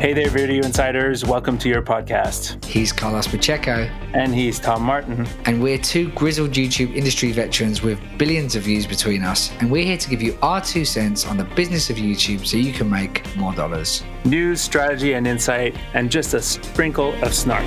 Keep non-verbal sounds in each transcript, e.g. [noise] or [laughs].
Hey there, Video Insiders. Welcome to your podcast. He's Carlos Pacheco. And he's Tom Martin. And we're two grizzled YouTube industry veterans with billions of views between us. And we're here to give you our two cents on the business of YouTube so you can make more dollars. News, strategy, and insight, and just a sprinkle of snark.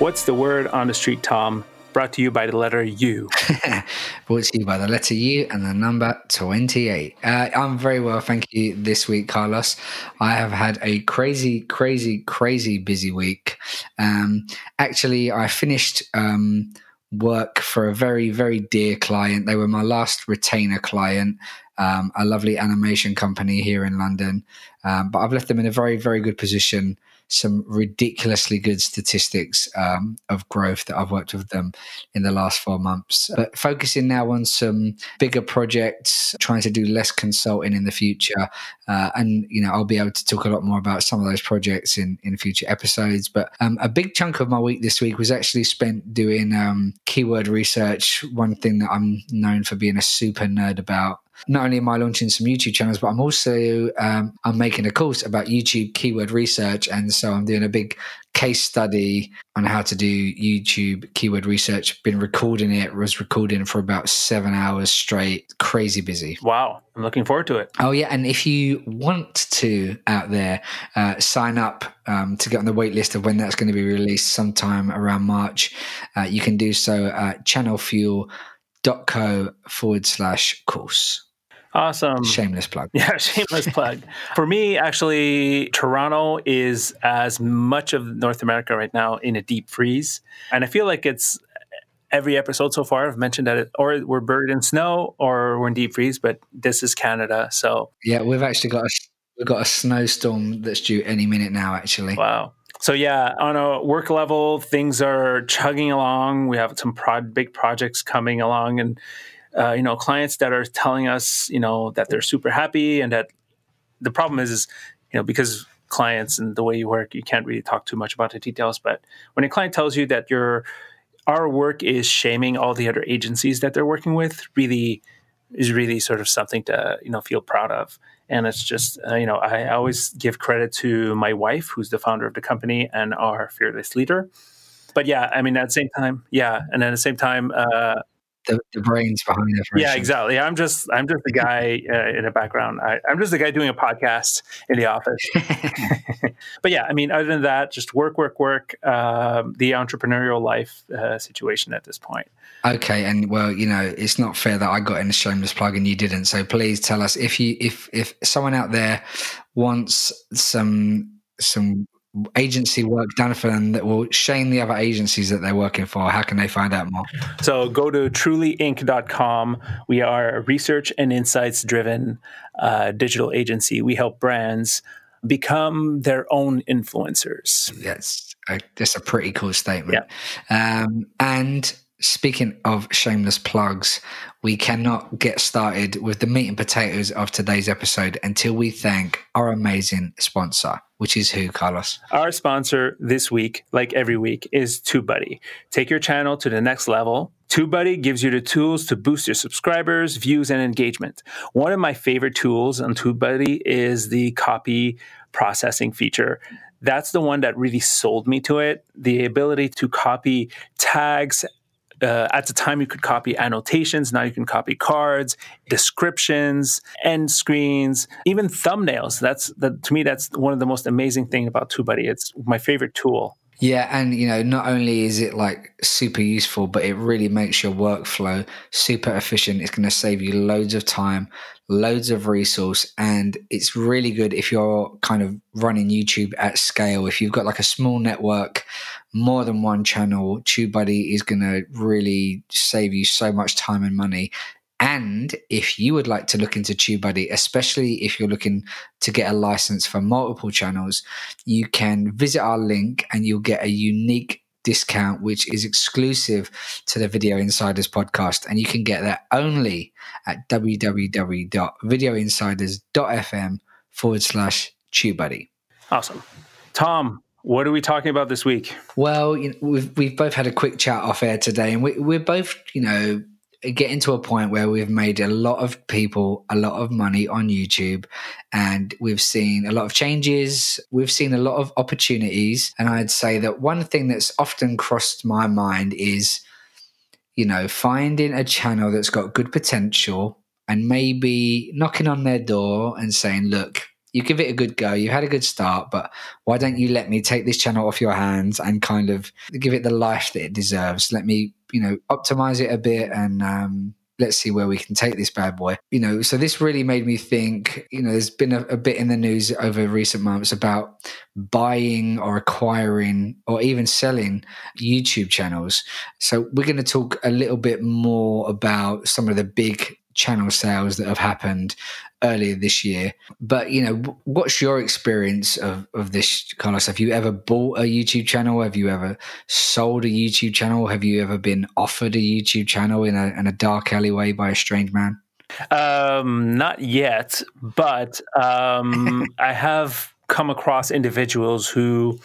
What's the word on the street, Tom? Brought to you by the letter U. [laughs] brought to you by the letter U and the number 28. Uh, I'm very well, thank you, this week, Carlos. I have had a crazy, crazy, crazy busy week. Um, actually, I finished. Um, work for a very, very dear client. They were my last retainer client, um, a lovely animation company here in London. Um, but I've left them in a very, very good position some ridiculously good statistics um, of growth that I've worked with them in the last four months. But focusing now on some bigger projects, trying to do less consulting in the future, uh, and you know I'll be able to talk a lot more about some of those projects in in future episodes. But um, a big chunk of my week this week was actually spent doing um, keyword research. One thing that I'm known for being a super nerd about not only am I launching some YouTube channels, but I'm also um, I'm making a course about YouTube keyword research, and so I'm doing a big case study on how to do YouTube keyword research. Been recording it, was recording for about seven hours straight. Crazy busy. Wow, I'm looking forward to it. Oh yeah, and if you want to out there, uh, sign up um, to get on the wait list of when that's going to be released sometime around March. Uh, you can do so at channelfuel.co forward slash course. Awesome. Shameless plug. Yeah, [laughs] shameless plug. For me, actually, Toronto is as much of North America right now in a deep freeze. And I feel like it's every episode so far I've mentioned that it, or we're buried in snow or we're in deep freeze, but this is Canada. So Yeah, we've actually got a we've got a snowstorm that's due any minute now actually. Wow. So yeah, on a work level, things are chugging along. We have some prod, big projects coming along and uh, you know clients that are telling us you know that they're super happy and that the problem is, is you know because clients and the way you work you can't really talk too much about the details. But when a client tells you that your our work is shaming all the other agencies that they're working with really is really sort of something to you know feel proud of. And it's just uh, you know i always give credit to my wife who's the founder of the company and our fearless leader. But yeah i mean at the same time yeah and at the same time uh, the, the brains behind it. Yeah, exactly. I'm just I'm just the guy uh, in the background. I, am just the guy doing a podcast in the office. [laughs] but yeah, I mean, other than that, just work, work, work. Um, the entrepreneurial life uh, situation at this point. Okay, and well, you know, it's not fair that I got in a shameless plug and you didn't. So please tell us if you if if someone out there wants some some agency work done for them that will shame the other agencies that they're working for? How can they find out more? So go to trulyinc.com. We are a research and insights driven uh, digital agency. We help brands become their own influencers. Yes, that's a pretty cool statement. Yeah. Um, and speaking of shameless plugs, we cannot get started with the meat and potatoes of today's episode until we thank our amazing sponsor, which is who, Carlos? Our sponsor this week, like every week, is TubeBuddy. Take your channel to the next level. TubeBuddy gives you the tools to boost your subscribers, views, and engagement. One of my favorite tools on TubeBuddy is the copy processing feature that's the one that really sold me to it. The ability to copy tags, uh, at the time you could copy annotations now you can copy cards descriptions end screens even thumbnails that's that to me that's one of the most amazing thing about tubebuddy it's my favorite tool yeah, and you know, not only is it like super useful, but it really makes your workflow super efficient. It's going to save you loads of time, loads of resource, and it's really good if you're kind of running YouTube at scale. If you've got like a small network, more than one channel, TubeBuddy is going to really save you so much time and money. And if you would like to look into TubeBuddy, especially if you're looking to get a license for multiple channels, you can visit our link and you'll get a unique discount which is exclusive to the Video Insiders podcast. And you can get that only at www.videoinsiders.fm forward slash TubeBuddy. Awesome. Tom, what are we talking about this week? Well, you know, we've we've both had a quick chat off air today, and we, we're both, you know, getting to a point where we've made a lot of people a lot of money on YouTube and we've seen a lot of changes. We've seen a lot of opportunities. And I'd say that one thing that's often crossed my mind is, you know, finding a channel that's got good potential and maybe knocking on their door and saying, look, you give it a good go. You had a good start, but why don't you let me take this channel off your hands and kind of give it the life that it deserves? Let me, you know, optimize it a bit and um, let's see where we can take this bad boy. You know, so this really made me think, you know, there's been a, a, bit in the news over recent months about buying or acquiring or even selling YouTube channels. So we're going to talk a little bit more about some of the big channel sales that have happened earlier this year. But you know, what's your experience of of this, Carlos? Have you ever bought a YouTube channel? Have you ever sold a YouTube channel? Have you ever been offered a YouTube channel in a in a dark alleyway by a strange man? Um, not yet, but um, [laughs] I have come across individuals who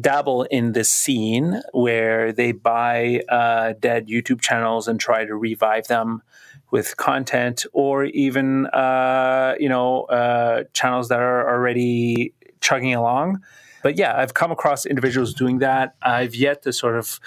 dabble in this scene where they buy uh, dead YouTube channels and try to revive them with content or even uh, you know uh, channels that are already chugging along. But yeah, I've come across individuals doing that. I've yet to sort of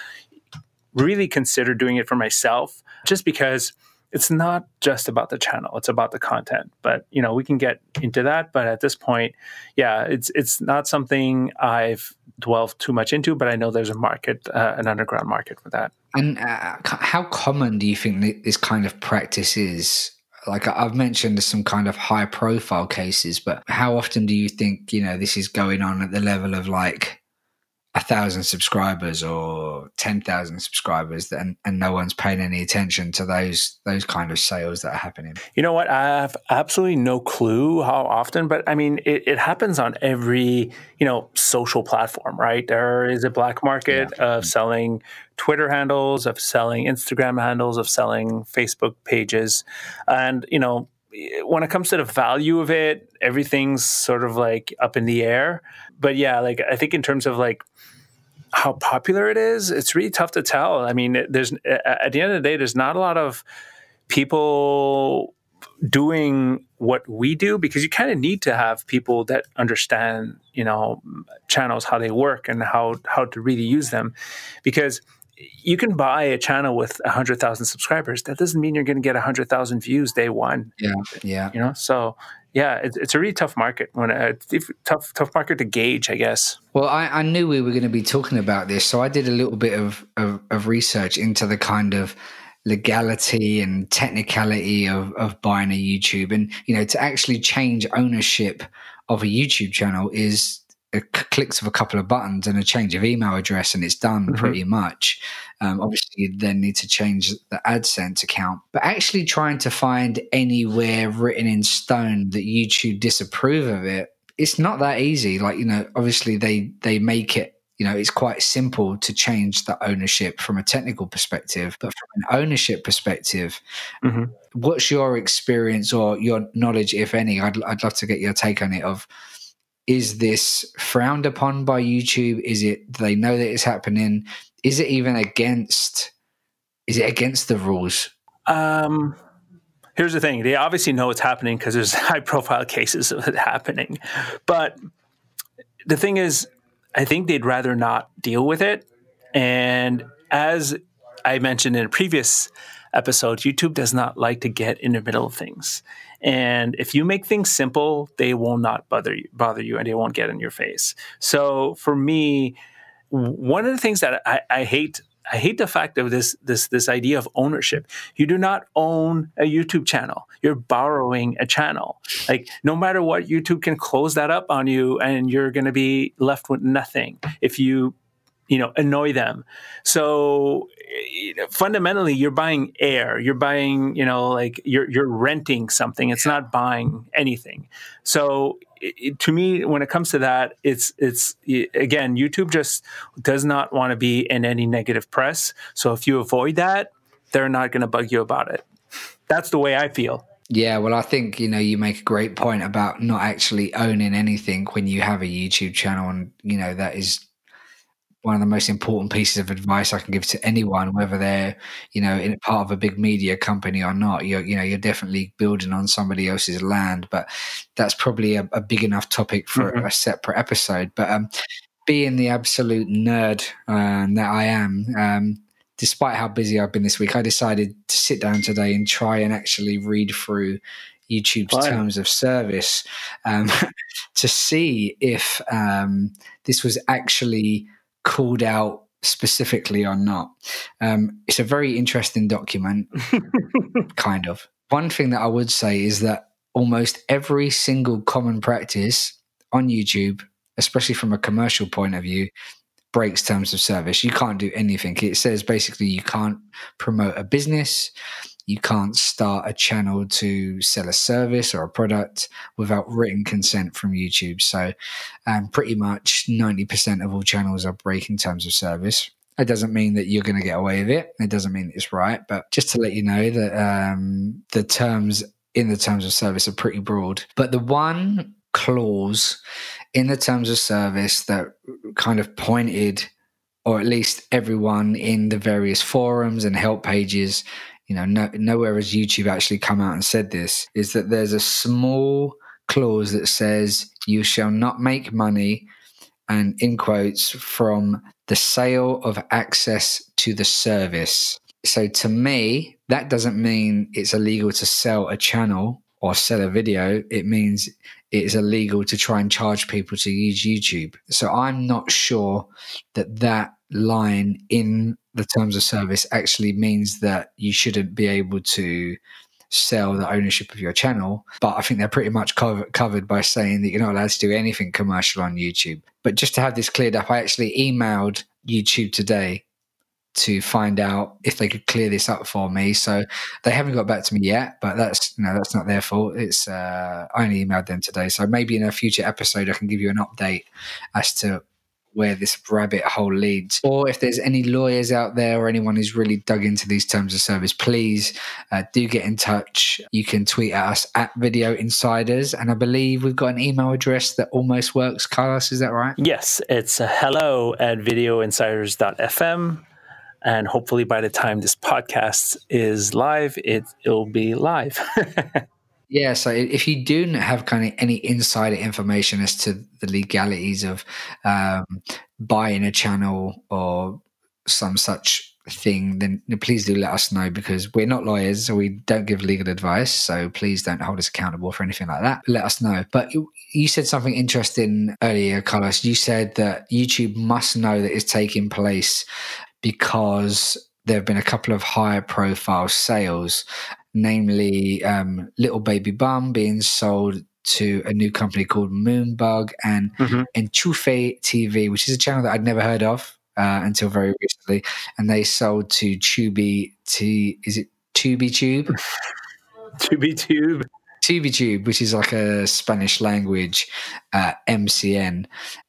really consider doing it for myself, just because it's not just about the channel; it's about the content. But you know, we can get into that. But at this point, yeah, it's it's not something I've dwelled too much into. But I know there's a market, uh, an underground market for that. And uh, how common do you think this kind of practice is? Like I've mentioned some kind of high profile cases, but how often do you think, you know, this is going on at the level of like a thousand subscribers or 10,000 subscribers and, and no one's paying any attention to those those kind of sales that are happening. You know what? I have absolutely no clue how often but i mean it, it happens on every you know social platform right? There is a black market yeah. of selling twitter handles of selling instagram handles of selling facebook pages. And you know when it comes to the value of it, everything's sort of like up in the air. But yeah, like I think in terms of like how popular it is, it's really tough to tell. I mean, there's at the end of the day, there's not a lot of people doing what we do because you kind of need to have people that understand, you know, channels how they work and how how to really use them because you can buy a channel with 100,000 subscribers. That doesn't mean you're going to get 100,000 views day one. Yeah. Yeah. You know, so yeah, it's, it's a really tough market when uh, a tough, tough market to gauge, I guess. Well, I, I knew we were going to be talking about this. So I did a little bit of, of, of research into the kind of legality and technicality of, of buying a YouTube. And, you know, to actually change ownership of a YouTube channel is clicks of a couple of buttons and a change of email address and it's done mm-hmm. pretty much. Um, obviously, you then need to change the AdSense account. But actually trying to find anywhere written in stone that YouTube disapprove of it, it's not that easy. Like, you know, obviously they they make it you know, it's quite simple to change the ownership from a technical perspective, but from an ownership perspective, mm-hmm. what's your experience or your knowledge, if any? I'd, I'd love to get your take on it. Of is this frowned upon by YouTube? Is it they know that it's happening? Is it even against? Is it against the rules? Um, here's the thing: they obviously know it's happening because there's [laughs] high-profile cases of it happening. But the thing is, I think they'd rather not deal with it. And as I mentioned in a previous episode, YouTube does not like to get in the middle of things. And if you make things simple, they will not bother you, bother you and they won't get in your face. So for me, one of the things that I, I hate I hate the fact of this this this idea of ownership. You do not own a YouTube channel. You're borrowing a channel. Like no matter what, YouTube can close that up on you, and you're going to be left with nothing if you you know annoy them. So eh, fundamentally you're buying air. You're buying you know like you're you're renting something. It's not buying anything. So it, to me when it comes to that it's it's again youtube just does not want to be in any negative press. So if you avoid that they're not going to bug you about it. That's the way i feel. Yeah, well, I think you know you make a great point about not actually owning anything when you have a YouTube channel, and you know that is one of the most important pieces of advice I can give to anyone, whether they're, you know, in part of a big media company or not. You're, you know, you're definitely building on somebody else's land, but that's probably a, a big enough topic for mm-hmm. a separate episode. But um, being the absolute nerd um, that I am, um, despite how busy I've been this week, I decided to sit down today and try and actually read through YouTube's Fine. terms of service um, [laughs] to see if um, this was actually called out specifically or not. Um, it's a very interesting document, [laughs] kind of. One thing that I would say is that almost every single common practice on YouTube, especially from a commercial point of view, breaks terms of service. You can't do anything. It says basically you can't promote a business, you can't start a channel to sell a service or a product without written consent from YouTube. So, um, pretty much 90% of all channels are breaking terms of service. It doesn't mean that you're going to get away with it. It doesn't mean it's right. But just to let you know that um, the terms in the terms of service are pretty broad. But the one clause in the terms of service that kind of pointed, or at least everyone in the various forums and help pages you know, no, nowhere has YouTube actually come out and said this, is that there's a small clause that says you shall not make money and in quotes from the sale of access to the service. So to me, that doesn't mean it's illegal to sell a channel or sell a video. It means it is illegal to try and charge people to use YouTube. So I'm not sure that that line in the terms of service actually means that you shouldn't be able to sell the ownership of your channel. But I think they're pretty much cover- covered by saying that you're not allowed to do anything commercial on YouTube. But just to have this cleared up, I actually emailed YouTube today to find out if they could clear this up for me. So they haven't got back to me yet, but that's no, that's not their fault. It's uh, I only emailed them today, so maybe in a future episode I can give you an update as to where this rabbit hole leads. Or if there's any lawyers out there or anyone who's really dug into these terms of service, please uh, do get in touch. You can tweet at us at Video Insiders. And I believe we've got an email address that almost works. Carlos, is that right? Yes, it's hello at videoinsiders.fm. And hopefully by the time this podcast is live, it, it'll be live. [laughs] Yeah, so if you do not have kind of any insider information as to the legalities of um, buying a channel or some such thing, then please do let us know because we're not lawyers, so we don't give legal advice. So please don't hold us accountable for anything like that. Let us know. But you said something interesting earlier, Carlos. You said that YouTube must know that it's taking place because there have been a couple of higher profile sales namely um, Little Baby Bum being sold to a new company called Moonbug and mm-hmm. Enchufe TV, which is a channel that I'd never heard of uh, until very recently. And they sold to Tubi T. Is it Tubi Tube? [laughs] Tubi Tube. Tubi Tube, which is like a Spanish language uh, MCN.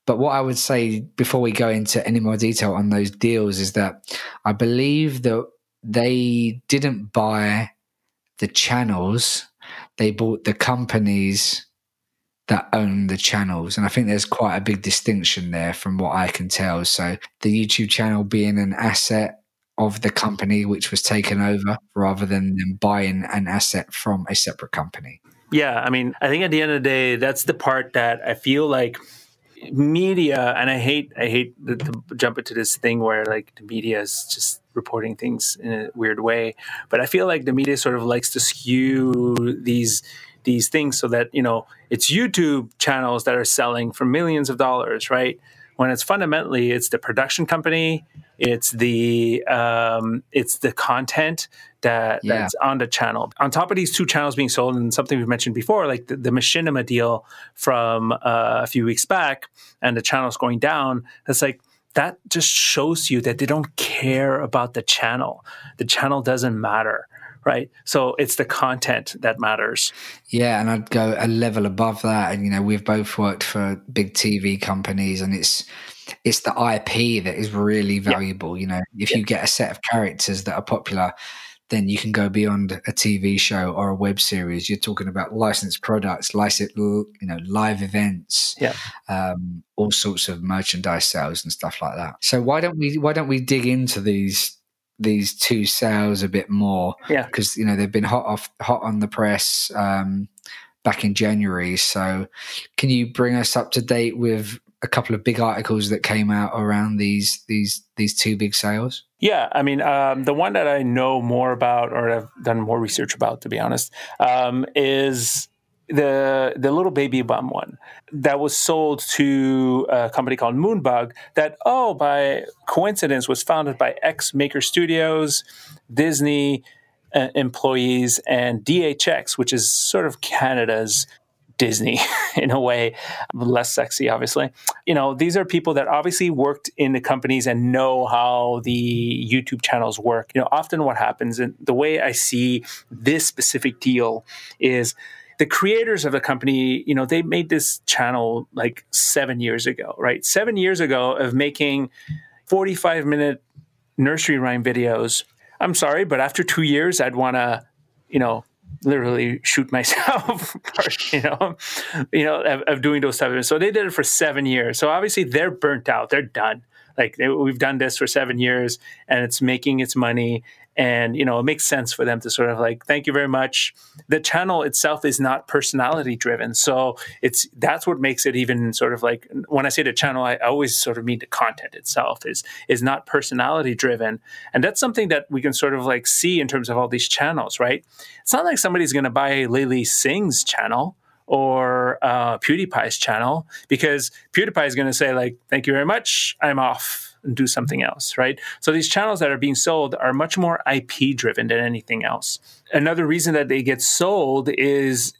But what I would say before we go into any more detail on those deals is that I believe that they didn't buy the channels, they bought the companies that own the channels. And I think there's quite a big distinction there from what I can tell. So the YouTube channel being an asset of the company which was taken over rather than them buying an asset from a separate company. Yeah, I mean, I think at the end of the day, that's the part that I feel like media, and I hate, I hate to, to jump into this thing where like the media is just reporting things in a weird way. But I feel like the media sort of likes to skew these these things so that you know it's YouTube channels that are selling for millions of dollars, right? When it's fundamentally it's the production company, it's the um, it's the content that yeah. that's on the channel. On top of these two channels being sold, and something we've mentioned before, like the, the Machinima deal from uh, a few weeks back, and the channels going down, it's like that just shows you that they don't care about the channel. The channel doesn't matter, right? So it's the content that matters. Yeah, and I'd go a level above that. And you know, we've both worked for big TV companies, and it's it's the IP that is really valuable. Yeah. You know, if yeah. you get a set of characters that are popular, then you can go beyond a TV show or a web series. You're talking about licensed products, licensed, you know, live events, yeah. um, all sorts of merchandise sales and stuff like that. So why don't we why don't we dig into these these two sales a bit more? Yeah, because you know they've been hot off hot on the press. Um, back in January. So, can you bring us up to date with a couple of big articles that came out around these these these two big sales? Yeah, I mean, um, the one that I know more about or have done more research about, to be honest, um, is the the little baby bum one that was sold to a company called Moonbug. That oh, by coincidence, was founded by ex Maker Studios, Disney. Uh, employees and DHX, which is sort of Canada's Disney [laughs] in a way, less sexy, obviously. You know, these are people that obviously worked in the companies and know how the YouTube channels work. You know, often what happens, and the way I see this specific deal is the creators of the company, you know, they made this channel like seven years ago, right? Seven years ago of making 45 minute nursery rhyme videos. I'm sorry, but after two years, I'd want to, you know, literally shoot myself, [laughs] you know, you know, of, of, doing those type of. So they did it for seven years. So obviously they're burnt out. They're done. Like they, we've done this for seven years, and it's making its money, and you know it makes sense for them to sort of like thank you very much. The channel itself is not personality driven. So it's that's what makes it even sort of like when i say the channel i always sort of mean the content itself is is not personality driven. And that's something that we can sort of like see in terms of all these channels right? It's not like somebody's going to buy Lilly Singh's channel or uh, PewDiePie's channel because PewDiePie is going to say like, "Thank you very much, I'm off." And do something else, right? So these channels that are being sold are much more IP driven than anything else. Another reason that they get sold is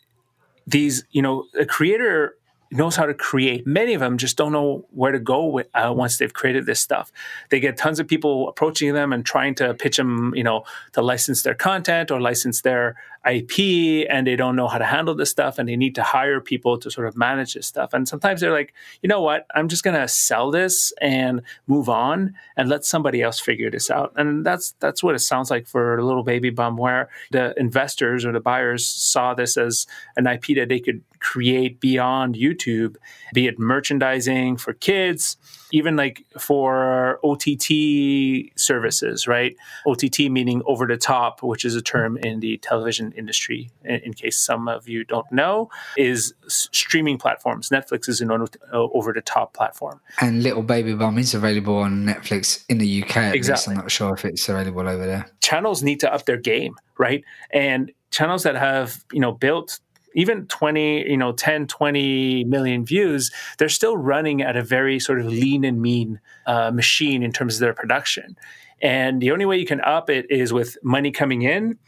these, you know, a creator knows how to create. Many of them just don't know where to go with, uh, once they've created this stuff. They get tons of people approaching them and trying to pitch them, you know, to license their content or license their IP, and they don't know how to handle this stuff, and they need to hire people to sort of manage this stuff. And sometimes they're like, you know what, I'm just going to sell this and move on and let somebody else figure this out. And that's that's what it sounds like for a Little Baby Bum, where the investors or the buyers saw this as an IP that they could create beyond YouTube, be it merchandising for kids, even like for OTT services, right? OTT meaning over the top, which is a term in the television industry, in, case some of you don't know, is streaming platforms. Netflix is an uh, over the top platform. And Little Baby Bum is available on Netflix in the UK. exactly. I'm not sure if it's available over there. Channels need to up their game, right? And channels that have, you know, built even 20 you know 10 20 million views they're still running at a very sort of lean and mean uh, machine in terms of their production. And the only way you can up it is with money coming in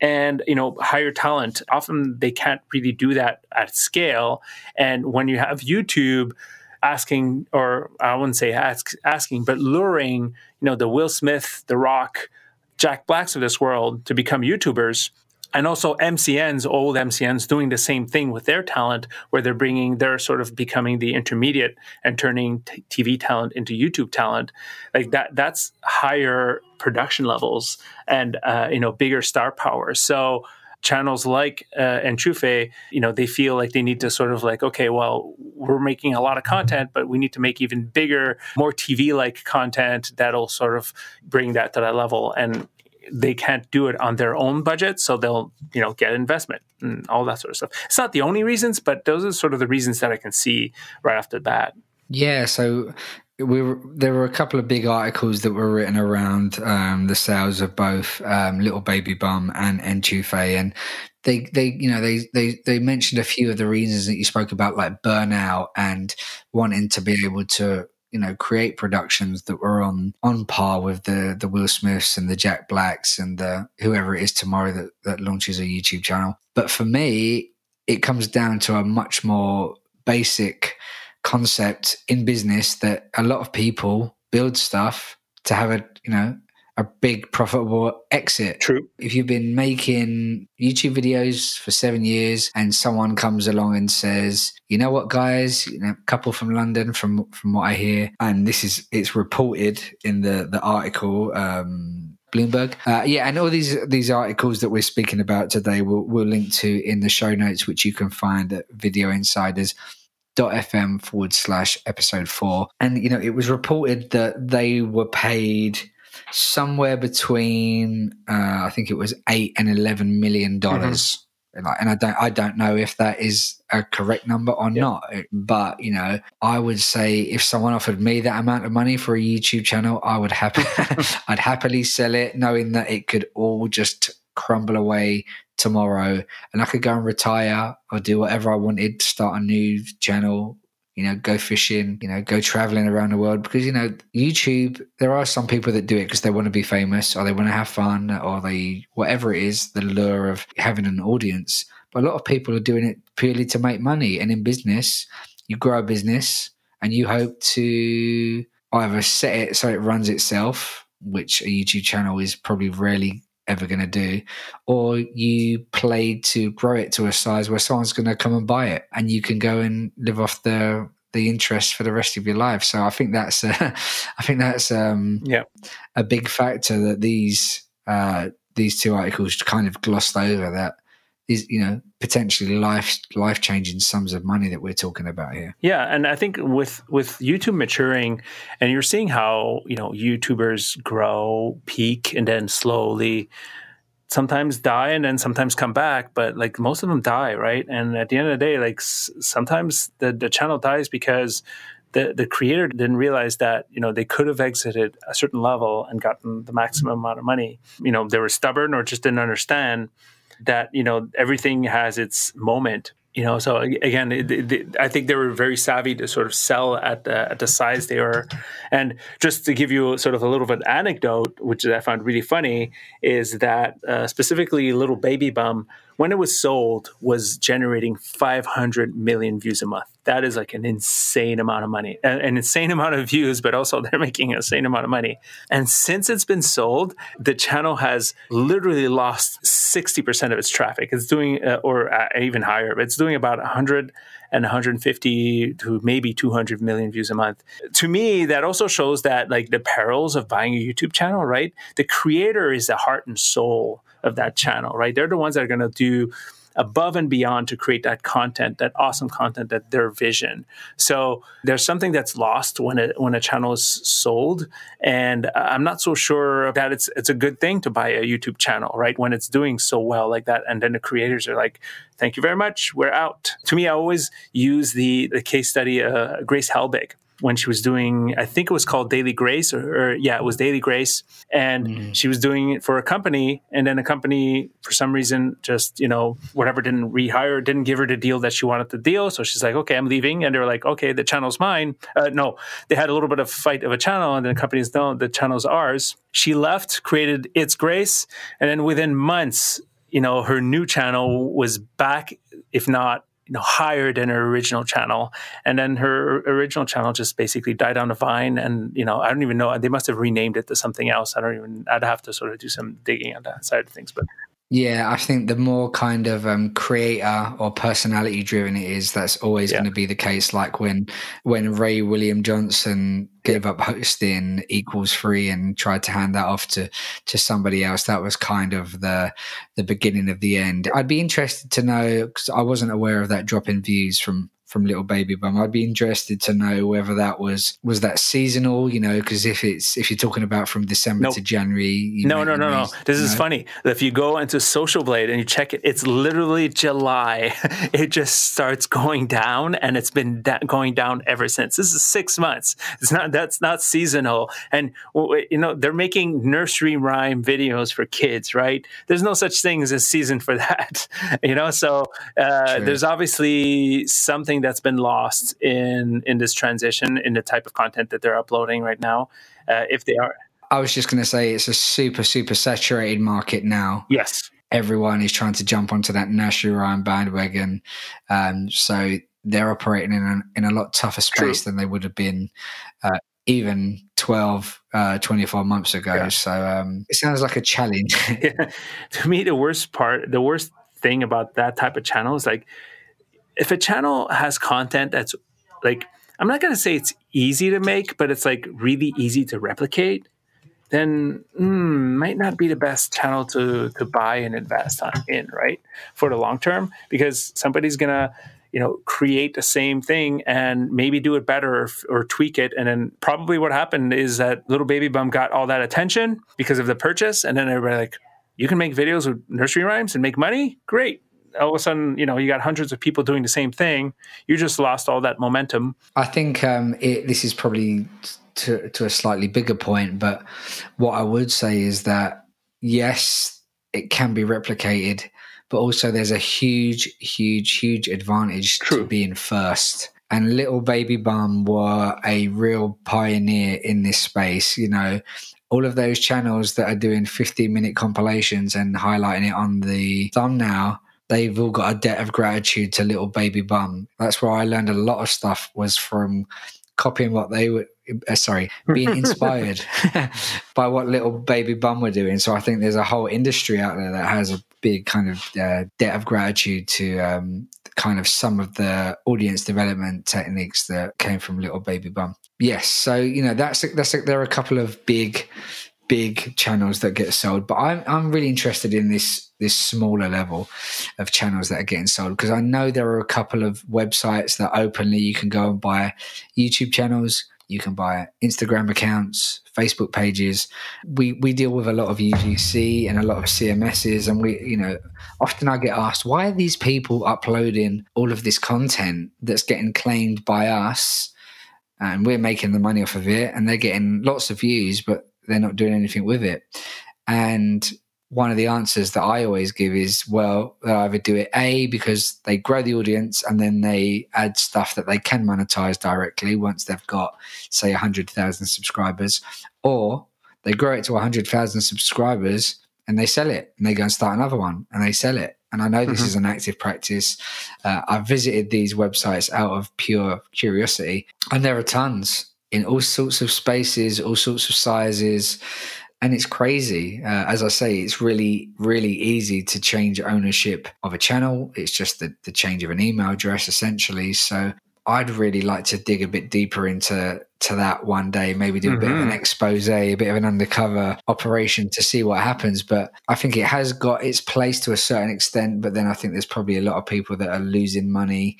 and you know higher talent. Often they can't really do that at scale. And when you have youtube asking or i wouldn't say ask, asking but luring you know the will smith the rock jack blacks of this world to become youtubers and also MCNs, old MCNs, doing the same thing with their talent, where they're bringing, they're sort of becoming the intermediate and turning t- TV talent into YouTube talent. Like that, that's higher production levels and uh, you know bigger star power. So channels like uh, Enchufe, you know, they feel like they need to sort of like, okay, well, we're making a lot of content, but we need to make even bigger, more TV-like content that'll sort of bring that to that level. And they can't do it on their own budget, so they'll you know get investment and all that sort of stuff. It's not the only reasons, but those are sort of the reasons that I can see right off the bat. Yeah, so we were, there were a couple of big articles that were written around um, the sales of both um, Little Baby Bum and Enchufe, and they they you know they they they mentioned a few of the reasons that you spoke about, like burnout and wanting to be able to you know create productions that were on on par with the the Will Smiths and the Jack Blacks and the whoever it is tomorrow that that launches a YouTube channel. But for me, it comes down to a much more basic concept in business that a lot of people build stuff to have a you know a big profitable exit. True. If you've been making YouTube videos for seven years and someone comes along and says, you know what, guys, you know, a couple from London, from from what I hear, and this is it's reported in the the article. Um, Bloomberg, uh, yeah, and all these these articles that we're speaking about today, we'll, we'll link to in the show notes, which you can find at Video Insiders fm forward slash episode four. And, you know, it was reported that they were paid somewhere between, uh, I think it was eight and 11 million dollars. Mm-hmm and I don't I don't know if that is a correct number or not. But you know, I would say if someone offered me that amount of money for a YouTube channel, I would happy [laughs] [laughs] I'd happily sell it, knowing that it could all just crumble away tomorrow, and I could go and retire or do whatever I wanted, to start a new channel, you know, go fishing, you know, go traveling around the world. Because, you know, YouTube, there are some people that do it because they want to be famous or they want to have fun or they, whatever it is, the lure of having an audience. But a lot of people are doing it purely to make money. And in business, you grow a business and you hope to either set it so it runs itself, which a YouTube channel is probably rarely ever going to do, or you play to grow it to a size where someone's going to come and buy it, and you can go and live off the the interest for the rest of your life. So I think that's uh, [laughs] I think that's um, yeah a big factor that these uh, these two articles kind of glossed over that you know potentially life life changing sums of money that we're talking about here. Yeah and i think with with youtube maturing and you're seeing how you know youtubers grow peak and then slowly sometimes die and then sometimes come back but like most of them die right? And at the end of the day like s- sometimes the, the channel dies because the, the creator didn't realize that you know they could have exited a certain level and gotten the maximum amount of money. You know they were stubborn or just didn't understand that you know everything has its moment you know? So again i think they were very savvy to sort of sell at the, at the size they were. And just to give you sort of a little bit of anecdote which i found really funny is that uh, specifically little baby bum when it was sold was generating 500 million views a month that is like an insane amount of money an insane [laughs] amount of views but also they're making an insane amount of money and since it's been sold the channel has literally lost 60% of its traffic it's doing uh, or uh, even higher it's doing about 100 and 150 to maybe 200 million views a month. To me, that also shows that like the perils of buying a YouTube channel, right? The creator is the heart and soul of that channel, right? They're the ones that are going to do above and beyond to create that content, that awesome content, that their vision. So there's something that's lost when it when a channel is sold, and I'm not so sure that it's it's a good thing to buy a YouTube channel, right? When it's doing so well like that, and then the creators are like, "Thank you very much, we're out." To me, I always use the the case study uh, Grace Helbig when she was doing, I think it was called Daily Grace, or, or yeah, it was Daily Grace, and mm. she was doing it for a company, and then a company for some reason just you know whatever didn't rehire, didn't give her the deal that she wanted the deal, so she's like, okay, I'm leaving, and they're like, okay, the channel's mine. Uh, no, they had a little bit of fight of a channel, and then the companies no, the channel's ours. She left, created It's Grace, and then within months, you know, her new channel was back, if not you know higher than her original channel. And then her original channel just basically died on the vine and you know i don't even know they must have renamed it to something else. I don't even i'd have to sort of do some digging on that side of things but yeah, I think the more kind of um, creator or personality driven it is, that's always yeah. going to be the case. Like when when Ray William Johnson gave up hosting Equals Three and tried to hand that off to to somebody else, that was kind of the the beginning of the end. I'd be interested to know because I wasn't aware of that drop in views from from Little Baby Bum. I'd be interested to know whether that was was that seasonal, you know, because if it's if you're talking about from December nope. to January, no, no, no, no. This is know? funny. If you go into Social Blade and you check it, it's literally July. [laughs] it just starts going down, and it's been da- going down ever since. This is six months. It's not that's not seasonal, and you know they're making nursery rhyme videos for kids, right? There's no such thing as a season for [laughs] that, you know. So uh, there's obviously something that's been lost in in this transition in the type of content that they're uploading right now. Uh, if they are, I was just going to say it's a super super saturated market now. Yes, everyone is trying to jump onto that nursery rhyme bandwagon, um, so they're operating in a, in a lot tougher space True. than they would have been. Uh, even 12, uh, 24 months ago. Yeah. So um, it sounds like a challenge. yeah. [laughs] [laughs] To me, the worst part, the worst thing about that type of channel is like if a channel has content that's like I'm not going to say it's easy to make, but it's like really easy to replicate, then mm, might not be the best channel to to buy and invest on, in, right? For the long term, because somebody's gonna you know, create the same thing and maybe do it better or, or, tweak it. And then probably what happened is that little baby bum got all that attention because of the purchase. And then everybody like, you can make videos with nursery rhymes and make money? Great. All of a sudden, you know, you got hundreds of people doing the same thing. You just lost all that momentum. I think um, it, this is probably to, to a slightly bigger point, but what I would say is that yes, it can be replicated but also there's a huge, huge, huge advantage True. to being first. And Little Baby Bum were a real pioneer in this space. You know, all of those channels that are doing 15 minute compilations and highlighting it on the thumbnail they've all got a debt of gratitude to little baby bum that's where i learned a lot of stuff was from copying what they were uh, sorry being [laughs] inspired [laughs] by what little baby bum were doing so i think there's a whole industry out there that has a big kind of uh, debt of gratitude to um, kind of some of the audience development techniques that came from Little Baby Bum. Yes, so you know that's that's there are a couple of big big channels that get sold, but I'm I'm really interested in this this smaller level of channels that are getting sold because I know there are a couple of websites that openly you can go and buy YouTube channels you can buy Instagram accounts, Facebook pages. We we deal with a lot of UGC and a lot of CMSs, and we you know often I get asked why are these people uploading all of this content that's getting claimed by us, and we're making the money off of it, and they're getting lots of views, but they're not doing anything with it. And one of the answers that I always give is, well, they'll either do it A because they grow the audience and then they add stuff that they can monetize directly once they've got, say, 100,000 subscribers, or they grow it to 100,000 subscribers and they sell it and they go and start another one and they sell it. And I know this mm-hmm. is an active practice. Uh, I've visited these websites out of pure curiosity, and there are tons in all sorts of spaces, all sorts of sizes and it's crazy. Uh, as I say, it's really, really easy to change ownership of a channel. It's just the, the change of an email address, essentially. So I'd really like to dig a bit deeper into to that one day, maybe do a mm-hmm. bit of an mm-hmm. expose, a bit of an undercover operation to see what happens. But I think it has got its place to a certain extent. But then I think there's probably a lot of people that are losing money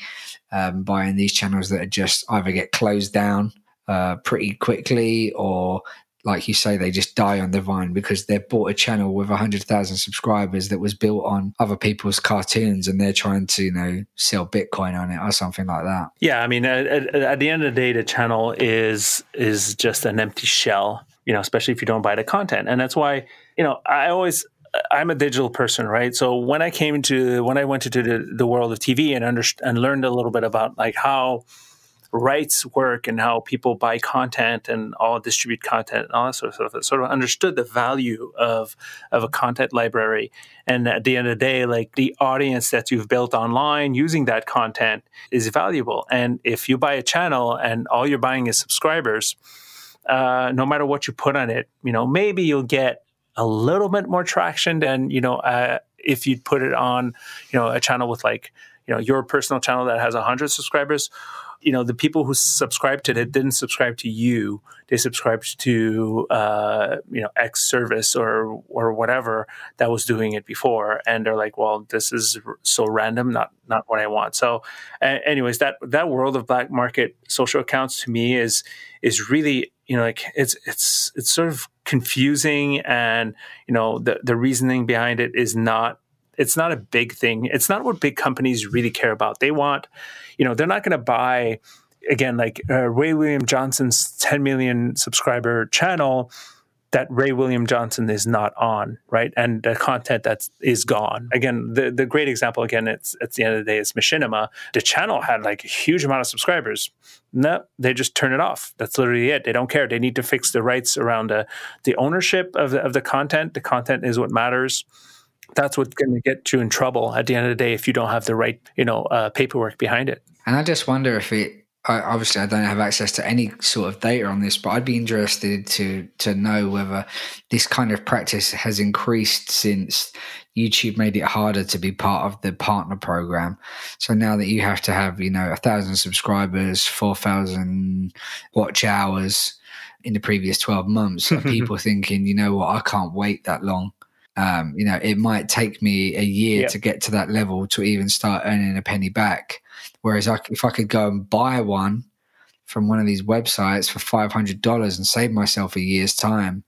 um, buying these channels that are just either get closed down uh, pretty quickly or like you say, they just die on the vine because they've bought a channel with 100,000 subscribers that was built on other people's cartoons and they're trying to, you know, sell Bitcoin on it or something like that. Yeah. I mean, at, at the end of the day, the channel is, is just an empty shell, you know, especially if you don't buy the content. And that's why, you know, I always, I'm a digital person, right? So when I came to, when I went into the, the world of TV and understand and learned a little bit about like how, rights work and how people buy content and all distribute content and all that sort of stuff. sort of understood the value of of a content library. And at the end of the day, like the audience that you've built online using that content is valuable. And if you buy a channel and all you're buying is subscribers, uh, no matter what you put on it, you know, maybe you'll get a little bit more traction than you know uh, if you'd put it on, you know, a channel with like you know your personal channel that has 100 subscribers you know the people who subscribed to it didn't subscribe to you. They subscribed to uh, you know x service or or whatever that was doing it before. And they're like well this is so random not not what i want. So anyways that that world of black market social accounts to me is is really you know like it's it's it's sort of confusing and you know the the reasoning behind it is not it's not a big thing. It's not what big companies really care about. They want, you know, they're not going to buy again like uh, Ray William Johnson's 10 million subscriber channel that Ray William Johnson is not on, right? And the content that is gone. Again, the, the great example, again, it's at the end of the day, it's Machinima. The channel had like a huge amount of subscribers. No, they just turn it off. That's literally it. They don't care. They need to fix the rights around the, the ownership of the, of the content. The content is what matters that's what's going to get you in trouble at the end of the day if you don't have the right you know uh, paperwork behind it. And i just wonder if it I, obviously i don't have access to any sort of data on this but i'd be interested to to know whether this kind of practice has increased since youtube made it harder to be part of the partner program. So now that you have to have you know a thousand subscribers 4000 watch hours in the previous 12 months [laughs] people thinking you know what? I can't wait that long Um, you know, it might take me a year to get to that level to even start earning a penny back. Whereas I, if I could go and buy one from one of these websites for five hundred dollars and save myself a year's time,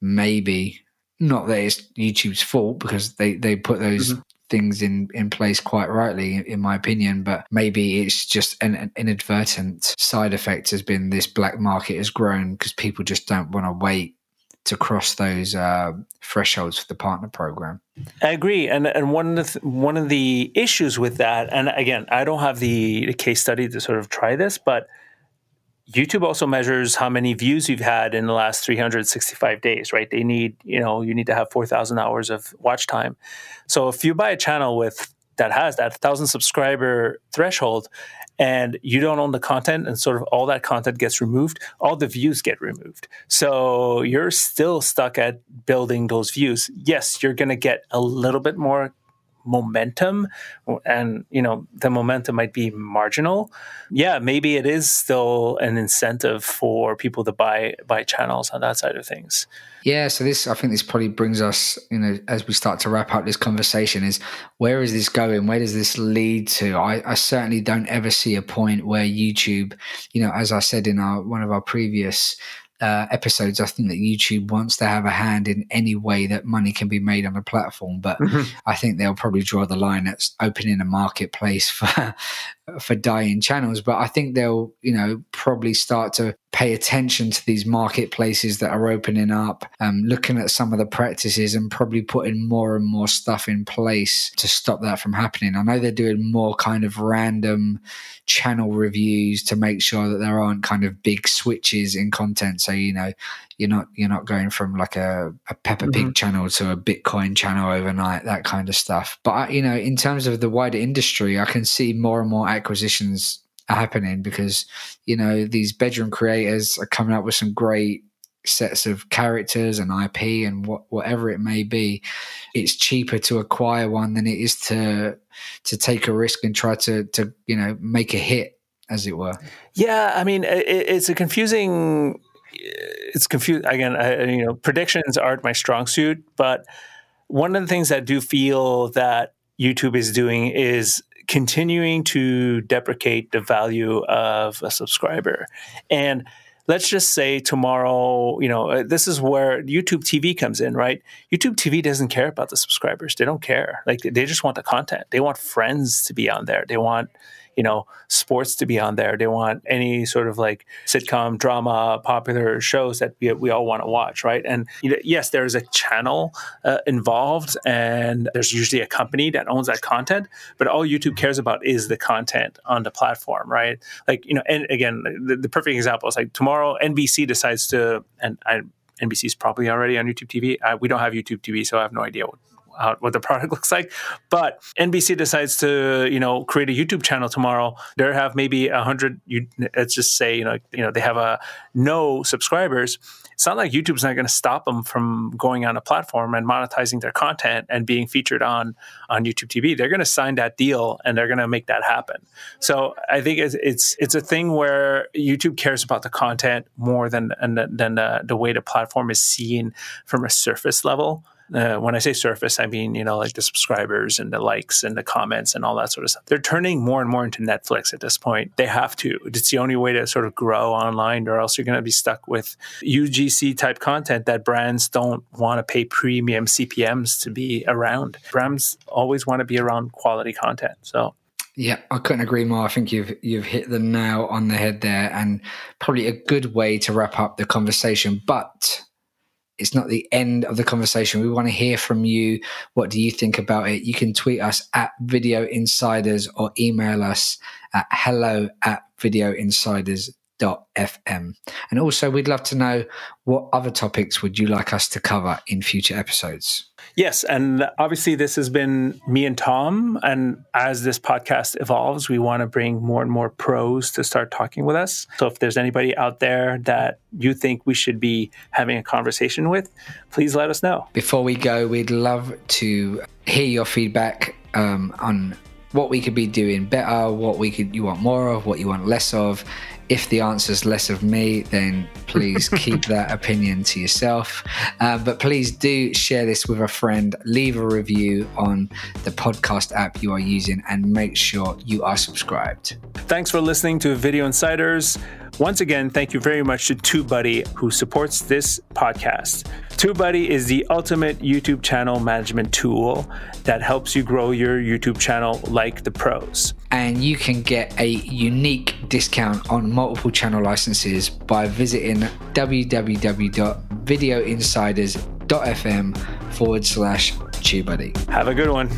maybe not that it's YouTube's fault because they they put those mm-hmm. things in in place quite rightly, in my opinion. But maybe it's just an, an inadvertent side effect has been this black market has grown because people just don't want to wait to cross those uh, thresholds for the partner program. I agree, and and one of the one of the issues with that, and again, I don't have the, case study to sort of try this, but YouTube also measures how many views you've had in the last 365 days, right? They need, you know, you need to have 4,000 hours of watch time. So if you buy a channel with that has that 1,000 subscriber threshold and you don't own the content and sort of all that content gets removed, all the views get removed. So you're still stuck at building those views. Yes, you're going to get a little bit more momentum and you know the momentum might be marginal. Yeah maybe it is still an incentive for people to buy buy channels on that side of things. Yeah so this i think this probably brings us you know as we start to wrap up this conversation is where is this going? Where does this lead to? I, I certainly don't ever see a point where youtube you know as i said in our one of our previous uh, episodes, I think that YouTube wants to have a hand in any way that money can be made on a platform. But mm-hmm. I think they'll probably draw the line at opening a marketplace [laughs] for for dying channels. But I think they'll, you know, probably start to pay attention to these marketplaces that are opening up, um, looking at some of the practices and probably putting more and more stuff in place to stop that from happening. I know they're doing more kind of random channel reviews to make sure that there aren't kind of big switches in content. So, you know, you're not you're not going from like a, a Peppa Pig mm-hmm. channel to a Bitcoin channel overnight, that kind of stuff. But you know, in terms of the wider industry, I can see more and more acquisitions happening because you know these bedroom creators are coming up with some great sets of characters and IP and what, whatever it may be, it's cheaper to acquire one than it is to to take a risk and try to to you know make a hit, as it were. Yeah, I mean, it, it's a confusing it's confused again. I, you know, predictions aren't my strong suit, but one of the things that I do feel that YouTube is doing is continuing to deprecate the value of a subscriber. And let's just say tomorrow, you know, uh, this is where YouTube TV comes in, right? YouTube TV doesn't care about the subscribers. They don't care. Like they just want the content. They want friends to be on there. They want you know sports to be on there. They want any sort of like sitcom, drama, popular shows that we, we all want to watch, right? And yes, there is a channel uh, involved, and there's usually a company that owns that content. But all YouTube cares about is the content on the platform, right? Like you know, and again, the, the perfect example is like tomorrow NBC decides to, and I, NBC is probably already on YouTube TV. Uh, we don't have YouTube TV, so I have no idea what out what the [laughs] product looks like. But NBC decides to, you know, create a YouTube channel tomorrow. They have maybe a hundred. Let's just say, you know, you know, they have a no subscribers. It's not like YouTube's not going to stop them from going on a platform and monetizing their content and being featured on on YouTube TV. They're going to sign that deal and they're going to make that happen. So I think it's it's, it's a thing where YouTube cares about the content more than than, than the, the way the platform is seen from a surface level. Uh, when I say surface, I mean, you know, like the subscribers and the likes and the comments and all that sort of stuff. They're turning more and more into Netflix at this point. They have to. It's the only way to sort of grow online, or else you're going to be stuck with UGC type content that brands don't want to pay premium CPMs to be around. Brands always want to be around quality content. So yeah, I couldn't agree more. I think you've you've hit the nail on the head there, and probably a good way to wrap up the conversation. But it's not the end of the conversation. We want to hear from you. What do you think about it? You can tweet us at Video Insiders or email us at hello at videoinsiders.fm. And also, we'd love to know what other topics would you like us to cover in future episodes? Yes, and obviously this has been me and Tom. And as this podcast evolves, we want to bring more and more pros to start talking with us. So if there's anybody out there that you think we should be having a conversation with, please let us know. Before we go, we'd love to hear your feedback um, on what we could be doing better, what we could you want more of, what you want less of If the answer is less of me, then please [laughs] keep that opinion to yourself. Uh, but please do share this with a friend, leave a review on the podcast app you are using, and make sure you are subscribed. Thanks for listening to Video Insiders. Once again, thank you very much to TubeBuddy, who supports this podcast. TubeBuddy is the ultimate YouTube channel management tool that helps you grow your YouTube channel like the pros. And you can get a unique discount on multiple channel licenses by visiting www.videoinsiders.fm forward slash TubeBuddy. Have a good one.